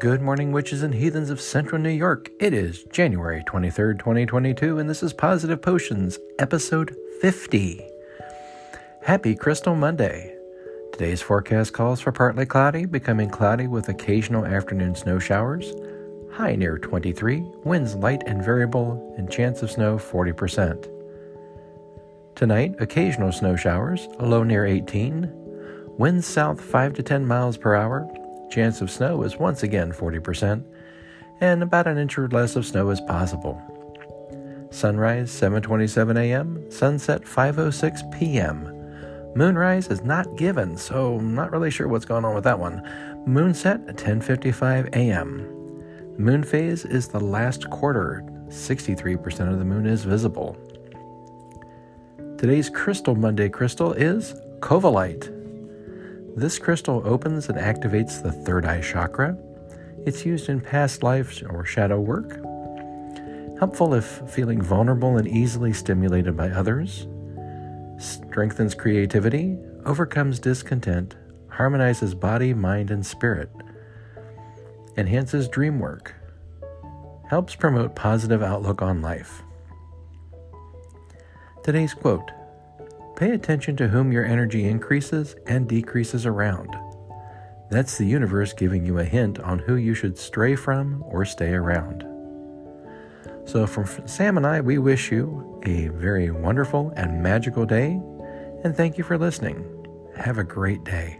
Good morning, witches and heathens of central New York. It is January 23rd, 2022, and this is Positive Potions, episode 50. Happy Crystal Monday. Today's forecast calls for partly cloudy, becoming cloudy with occasional afternoon snow showers. High near 23, winds light and variable, and chance of snow 40%. Tonight, occasional snow showers, low near 18, winds south 5 to 10 miles per hour, Chance of snow is once again 40%, and about an inch or less of snow is possible. Sunrise 7:27 a.m., sunset 5:06 p.m. Moonrise is not given, so I'm not really sure what's going on with that one. Moonset 10:55 a.m. Moon phase is the last quarter. 63% of the moon is visible. Today's Crystal Monday crystal is Covellite. This crystal opens and activates the third eye chakra. It's used in past lives or shadow work. Helpful if feeling vulnerable and easily stimulated by others. Strengthens creativity, overcomes discontent, harmonizes body, mind, and spirit. Enhances dream work. Helps promote positive outlook on life. Today's quote Pay attention to whom your energy increases and decreases around. That's the universe giving you a hint on who you should stray from or stay around. So, from Sam and I, we wish you a very wonderful and magical day, and thank you for listening. Have a great day.